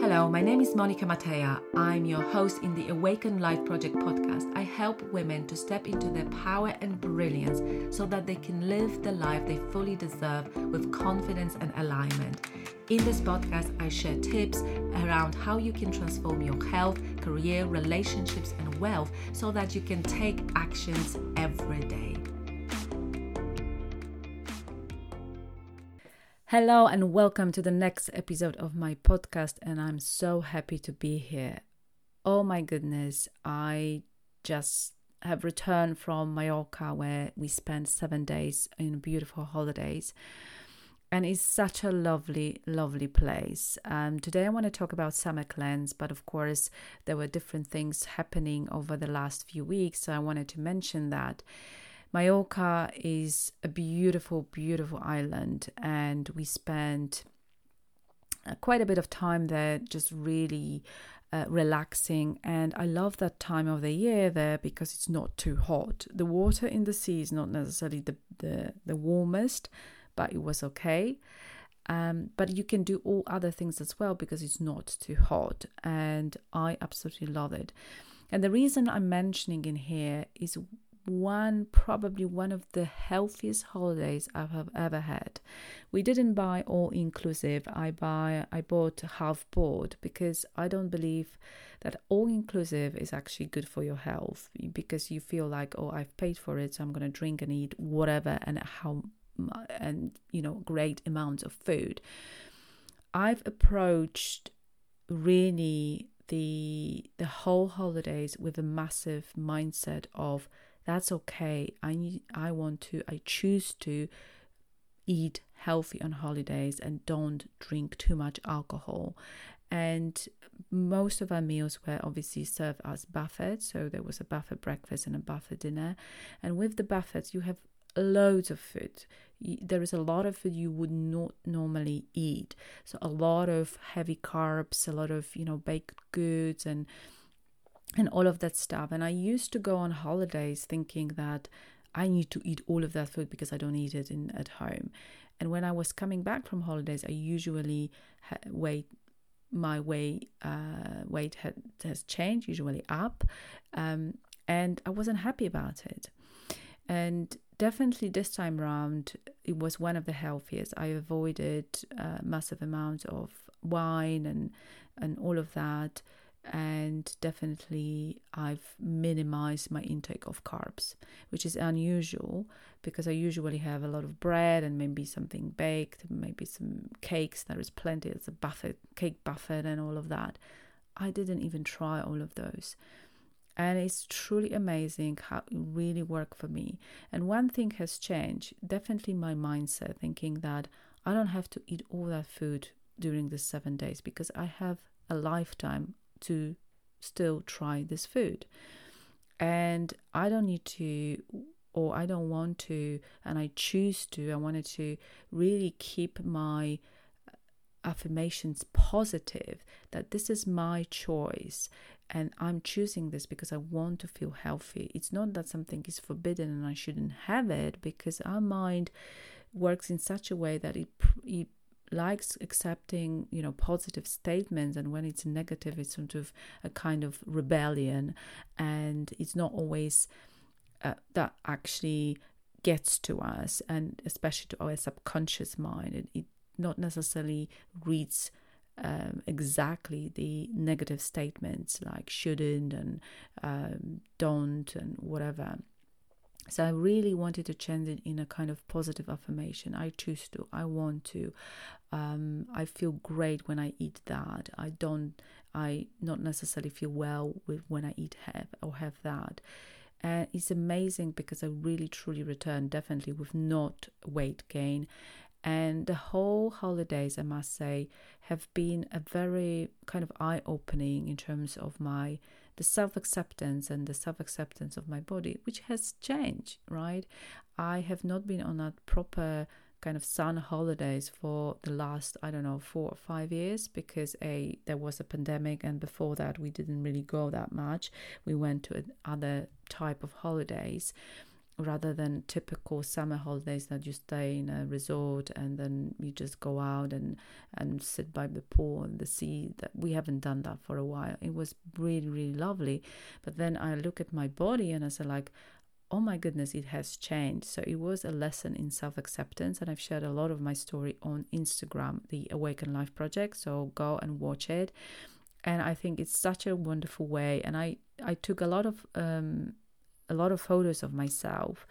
Hello, my name is Monika Mateja. I'm your host in the Awaken Life Project podcast. I help women to step into their power and brilliance so that they can live the life they fully deserve with confidence and alignment. In this podcast, I share tips around how you can transform your health, career, relationships, and wealth so that you can take actions every day. Hello, and welcome to the next episode of my podcast. And I'm so happy to be here. Oh my goodness, I just have returned from Mallorca where we spent seven days in beautiful holidays. And it's such a lovely, lovely place. Um, today I want to talk about summer cleanse, but of course, there were different things happening over the last few weeks. So I wanted to mention that. Mallorca is a beautiful, beautiful island, and we spent uh, quite a bit of time there, just really uh, relaxing. And I love that time of the year there because it's not too hot. The water in the sea is not necessarily the the, the warmest, but it was okay. Um, but you can do all other things as well because it's not too hot, and I absolutely love it. And the reason I'm mentioning in here is one probably one of the healthiest holidays I have ever had. We didn't buy all inclusive. I buy I bought half board because I don't believe that all inclusive is actually good for your health because you feel like oh I've paid for it so I'm to drink and eat whatever and how and you know great amounts of food. I've approached really the the whole holidays with a massive mindset of that's okay. I need, I want to, I choose to eat healthy on holidays and don't drink too much alcohol. And most of our meals were obviously served as buffets. So there was a buffet breakfast and a buffet dinner. And with the buffets, you have loads of food. There is a lot of food you would not normally eat. So a lot of heavy carbs, a lot of, you know, baked goods and and all of that stuff. And I used to go on holidays thinking that I need to eat all of that food because I don't eat it in at home. And when I was coming back from holidays, I usually ha- weight my weight uh, weight had, has changed, usually up, um, and I wasn't happy about it. And definitely this time around, it was one of the healthiest. I avoided uh, massive amounts of wine and and all of that and definitely I've minimized my intake of carbs, which is unusual because I usually have a lot of bread and maybe something baked, maybe some cakes. There is plenty. It's a buffet, cake buffet, and all of that. I didn't even try all of those. And it's truly amazing how it really worked for me. And one thing has changed definitely my mindset, thinking that I don't have to eat all that food during the seven days because I have a lifetime to still try this food. And I don't need to, or I don't want to, and I choose to. I wanted to really keep my uh, affirmations positive that this is my choice and I'm choosing this because I want to feel healthy. It's not that something is forbidden and I shouldn't have it because our mind works in such a way that it, it likes accepting you know positive statements and when it's negative it's sort of a kind of rebellion and it's not always uh, that actually gets to us and especially to our subconscious mind it, it not necessarily reads um, exactly the negative statements like shouldn't and um, don't and whatever so I really wanted to change it in a kind of positive affirmation. I choose to. I want to. Um, I feel great when I eat that. I don't. I not necessarily feel well with when I eat have or have that. And it's amazing because I really truly return definitely with not weight gain. And the whole holidays, I must say, have been a very kind of eye opening in terms of my the self acceptance and the self acceptance of my body, which has changed, right? I have not been on a proper kind of sun holidays for the last I don't know four or five years because a there was a pandemic and before that we didn't really go that much. We went to other type of holidays, rather than typical summer holidays that you stay in a resort and then you just go out and and sit by the pool and the sea. That we haven't done that for a while. It was really really lovely. But then i look at my body and i say like oh my goodness it has changed. So it was a lesson in self-acceptance and i've shared a lot of my story on instagram the awaken life project so go and watch it. And i think it's such a wonderful way and i i took a lot of um a lot of photos of myself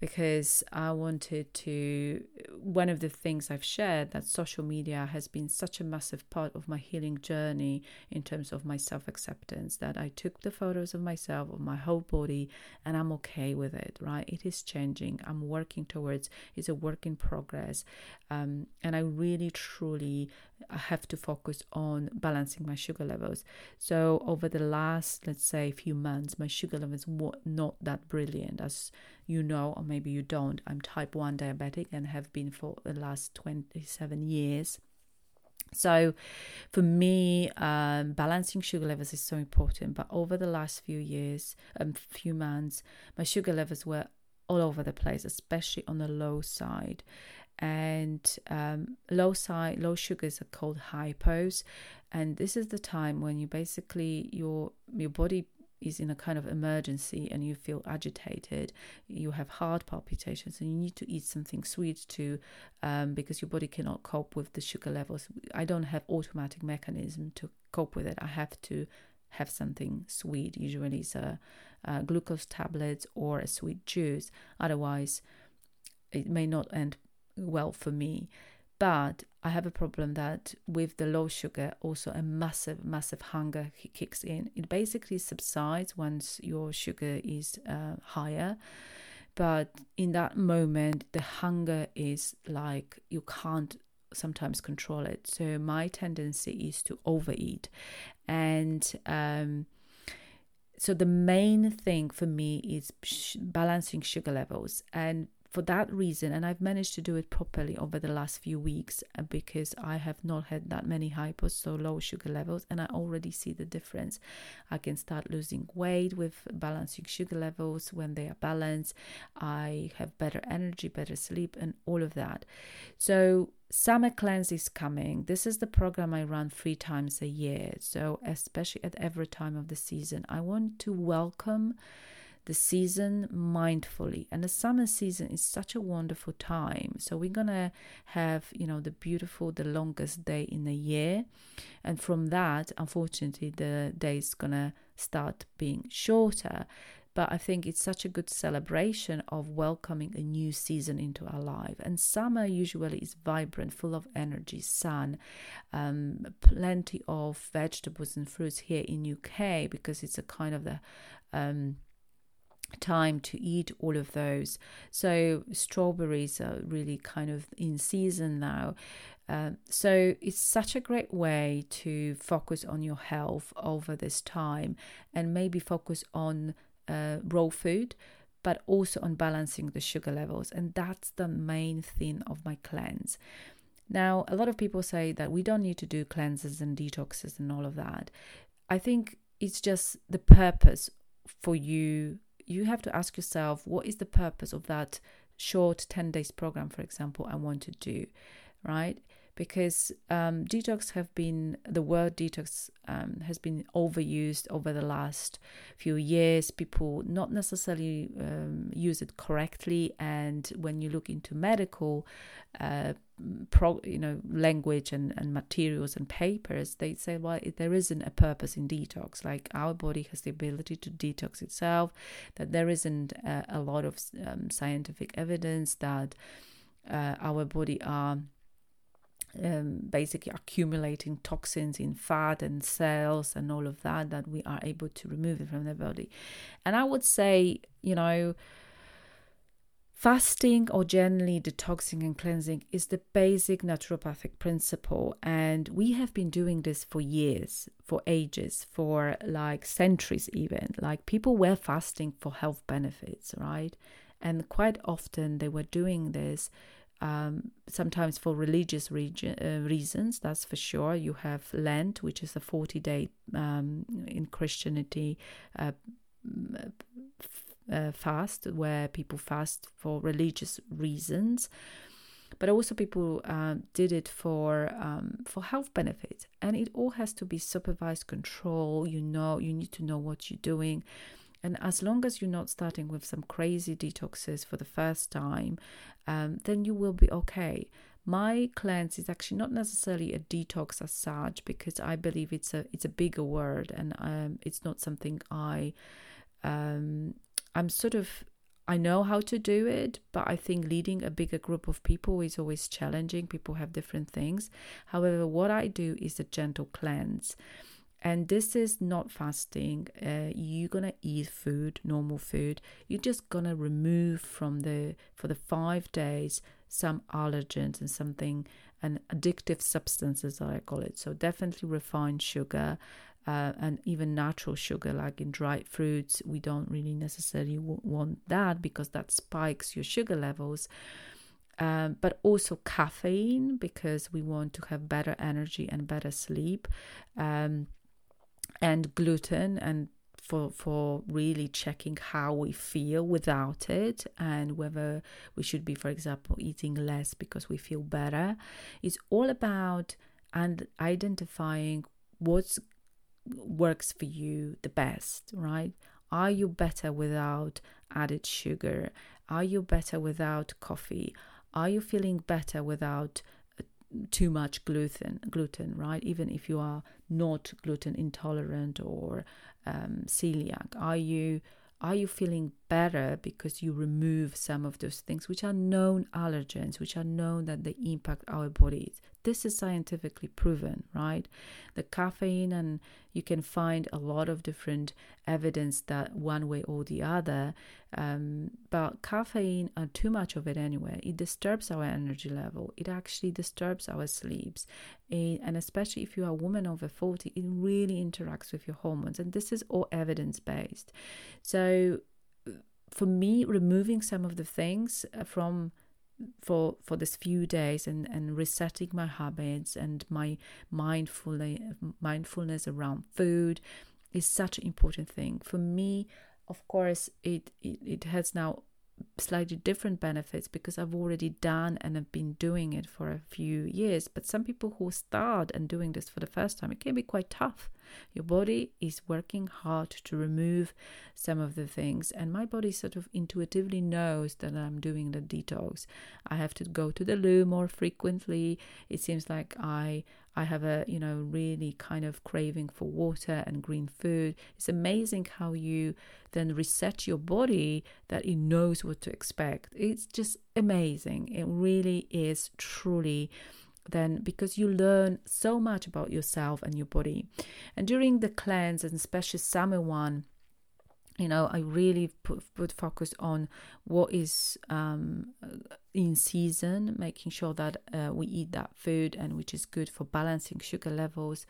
because I wanted to. One of the things I've shared that social media has been such a massive part of my healing journey in terms of my self acceptance that I took the photos of myself, of my whole body, and I'm okay with it, right? It is changing. I'm working towards, it's a work in progress. Um, and I really, truly have to focus on balancing my sugar levels. So over the last, let's say, few months, my sugar levels were not that brilliant as you know, or maybe you don't, I'm type 1 diabetic and have been for the last 27 years. So, for me, um, balancing sugar levels is so important. But over the last few years, um, few months, my sugar levels were all over the place, especially on the low side. And um, low side, low sugars are called hypos, and this is the time when you basically your your body is in a kind of emergency and you feel agitated, you have heart palpitations, and you need to eat something sweet too, um, because your body cannot cope with the sugar levels. I don't have automatic mechanism to cope with it. I have to have something sweet. Usually, it's a, a glucose tablets or a sweet juice. Otherwise, it may not end well for me. But I have a problem that with the low sugar, also a massive, massive hunger kicks in. It basically subsides once your sugar is uh, higher. But in that moment, the hunger is like you can't sometimes control it. So my tendency is to overeat. And um, so the main thing for me is balancing sugar levels. And for that reason, and I've managed to do it properly over the last few weeks uh, because I have not had that many hypos, so low sugar levels, and I already see the difference. I can start losing weight with balancing sugar levels when they are balanced. I have better energy, better sleep, and all of that. So, summer cleanse is coming. This is the program I run three times a year. So, especially at every time of the season, I want to welcome the season mindfully. And the summer season is such a wonderful time. So we're going to have, you know, the beautiful, the longest day in the year. And from that, unfortunately, the day is going to start being shorter. But I think it's such a good celebration of welcoming a new season into our life. And summer usually is vibrant, full of energy, sun, um, plenty of vegetables and fruits here in UK because it's a kind of the um, time to eat all of those. So strawberries are really kind of in season now. Uh, so it's such a great way to focus on your health over this time and maybe focus on uh, raw food but also on balancing the sugar levels and that's the main thing of my cleanse now a lot of people say that we don't need to do cleanses and detoxes and all of that i think it's just the purpose for you you have to ask yourself what is the purpose of that short 10 days program for example i want to do right? Because um, detox have been the word detox um, has been overused over the last few years. People not necessarily um, use it correctly. And when you look into medical uh, pro, you know language and, and materials and papers they say well there isn't a purpose in detox. Like our body has the ability to detox itself that there isn't a, a lot of um, scientific evidence that uh, our body are um, basically accumulating toxins in fat and cells and all of that that we are able to remove it from the body. And i would say you know fasting or generally detoxing and cleansing is the basic naturopathic principle and we have been doing this for years for ages for like centuries even like people were fasting for health benefits right and quite often they were doing this um, sometimes for religious region, uh, reasons, that's for sure. You have Lent, which is a 40 day um, in Christianity uh, uh, fast, where people fast for religious reasons, but also people uh, did it for um, for health benefits, and it all has to be supervised control. You know, you need to know what you're doing. And as long as you're not starting with some crazy detoxes for the first time, um, then you will be okay. My cleanse is actually not necessarily a detox as such because I believe it's a it's a bigger word and um, it's not something I um, I'm sort of I know how to do it, but I think leading a bigger group of people is always challenging. People have different things. However, what I do is a gentle cleanse. And this is not fasting. Uh, you're gonna eat food, normal food. You're just gonna remove from the for the five days some allergens and something and addictive substances I call it. So definitely refined sugar. Uh, and even natural sugar, like in dried fruits, we don't really necessarily w- want that because that spikes your sugar levels. Um, but also caffeine because we want to have better energy and better sleep, um, and gluten and for for really checking how we feel without it and whether we should be for example eating less because we feel better it's all about and identifying what works for you the best right are you better without added sugar are you better without coffee are you feeling better without uh, too much gluten gluten right even if you are not gluten intolerant or um, celiac? Are you are you feeling better because you remove some of those things which are known allergens, which are known that they impact our bodies? This is scientifically proven, right? The caffeine, and you can find a lot of different evidence that one way or the other. Um, but caffeine, and too much of it anyway, it disturbs our energy level. It actually disturbs our sleeps. and especially if you are a woman over 40, it really interacts with your hormones. And this is all evidence based. So, for me, removing some of the things uh, from for for this few days and and resetting my habits and my mindfulness mindfulness around food is such an important thing. For me of course it it, it has now slightly different benefits because I've already done and have been doing it for a few years. But some people who start and doing this for the first time, it can be quite tough. Your body is working hard to remove some of the things, and my body sort of intuitively knows that I'm doing the detox. I have to go to the loo more frequently. It seems like I I have a, you know, really kind of craving for water and green food. It's amazing how you then reset your body that it knows what to expect. It's just amazing. It really is truly then because you learn so much about yourself and your body. And during the cleanse and especially summer one, you know i really put, put focus on what is um, in season making sure that uh, we eat that food and which is good for balancing sugar levels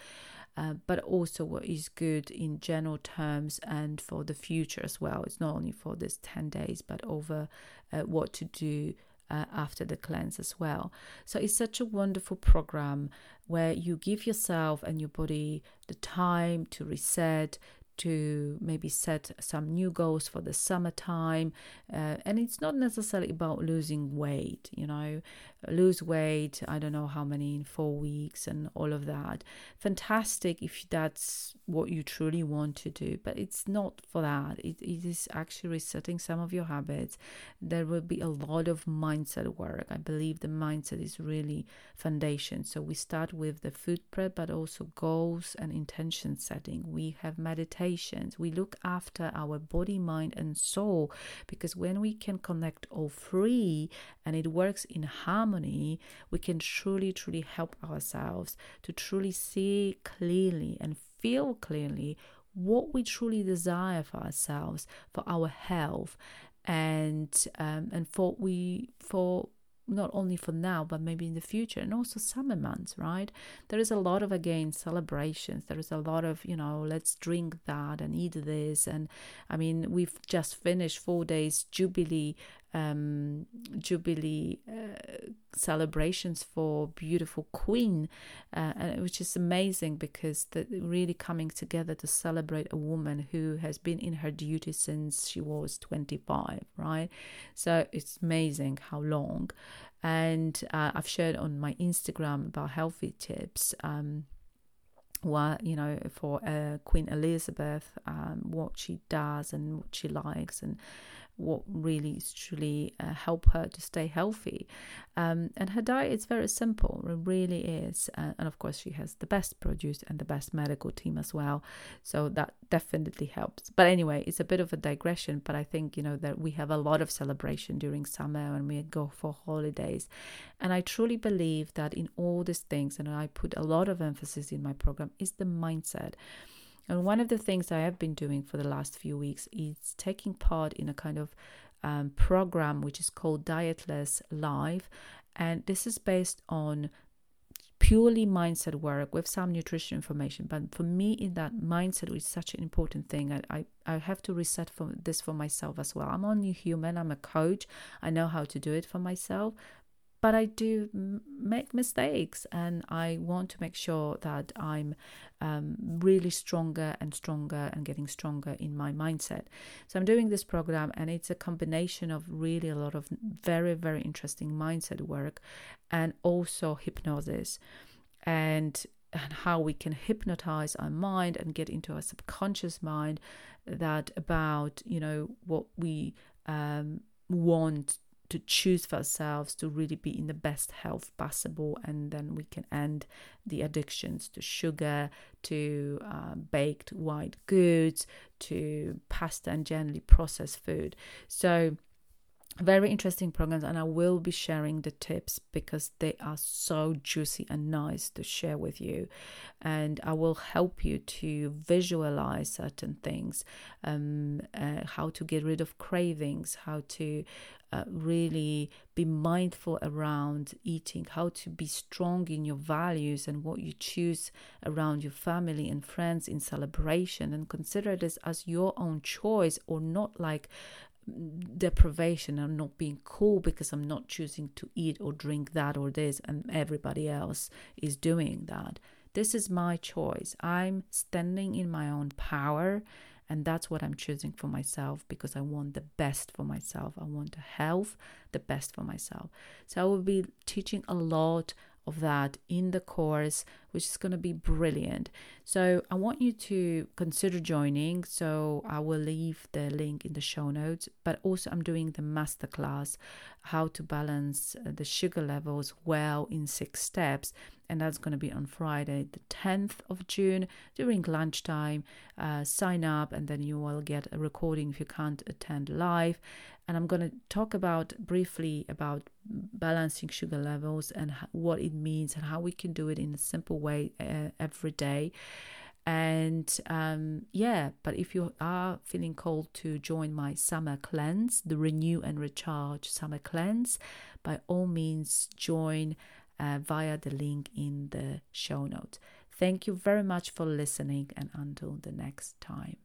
uh, but also what is good in general terms and for the future as well it's not only for this 10 days but over uh, what to do uh, after the cleanse as well. So it's such a wonderful program where you give yourself and your body the time to reset, to maybe set some new goals for the summertime. Uh, and it's not necessarily about losing weight, you know, lose weight, I don't know how many in four weeks and all of that. Fantastic if that's what you truly want to do, but it's not for that. It, it is actually resetting some of your habits. There will be a lot of mindset work. I believe the mindset is really foundation. So we start with the food prep, but also goals and intention setting. We have meditations. We look after our body, mind, and soul because when we can connect all three and it works in harmony harmony, we can truly, truly help ourselves to truly see clearly and feel clearly what we truly desire for ourselves, for our health, and um, and for we for not only for now but maybe in the future and also summer months right? There is a lot of again celebrations. There is a lot of you know let's drink that and eat this. And i mean we've just finished four days jubilee um, Jubilee uh, celebrations for beautiful Queen, uh, which is amazing because they're really coming together to celebrate a woman who has been in her duty since she was 25, right? So it's amazing how long. And uh, I've shared on my Instagram about healthy tips. Um, what you know for uh, Queen Elizabeth, um, what she does and what she likes, and what really is truly uh, help her to stay healthy. Um, and her diet is very simple, it really is. Uh, and of course, she has the best produce and the best medical team as well. So that definitely helps. But anyway, it's a bit of a digression, but I think, you know, that we have a lot of celebration during summer when we go for holidays. And I truly believe that in all these things, and I put a lot of emphasis in my program, is the mindset. And one of the things I have been doing for the last few weeks is taking part in a kind of um, program which is called Dietless Live. And this is based on purely mindset work with some nutrition information. But for me, in that mindset is such an important thing. I, I, I have to reset for this for myself as well. I'm only human. I'm a coach. I know how to do it for myself but I do make mistakes, and I want to make sure that I'm um, really stronger and stronger and getting stronger in my mindset. So I'm doing this program, and it's a combination of really a lot of very, very interesting mindset work and also hypnosis. And and how we can hypnotize our mind and get into our subconscious mind that about you know what we um, want to choose for ourselves to really be in the best health possible and then we can end the addictions to sugar to uh, baked white goods to pasta and generally processed food. So very interesting programs and i will be sharing the tips because they are so juicy and nice to share with you. And i will help you to visualize certain things um, uh, how to get rid of cravings how to uh, really be mindful around eating, how to be strong in your values and what you choose around your family and friends in celebration, and consider this as your own choice or not like deprivation and not being cool because I'm not choosing to eat or drink that or this, and everybody else is doing that. This is my choice. I'm standing in my own power and that's what I'm choosing for myself because I want the best for myself. I want the health, the best for myself. So I will be teaching a lot of that in the course, which is going to be brilliant. So I want you to consider joining. So I will leave the link in the show notes, but also I'm doing the masterclass how to balance uh, the sugar levels well in six steps. And that's going to be on Friday, the 10th of June during lunchtime. Uh, sign up, and then you will get a recording if you can't attend live and I'm going to talk about briefly about balancing sugar levels and what it means and how we can do it in a simple way uh, every day. And um, yeah, but if you are feeling called to join my summer cleanse, the Renew and Recharge Summer Cleanse, by all means join uh, via the link in the show notes. Thank you very much for listening, and until the next time.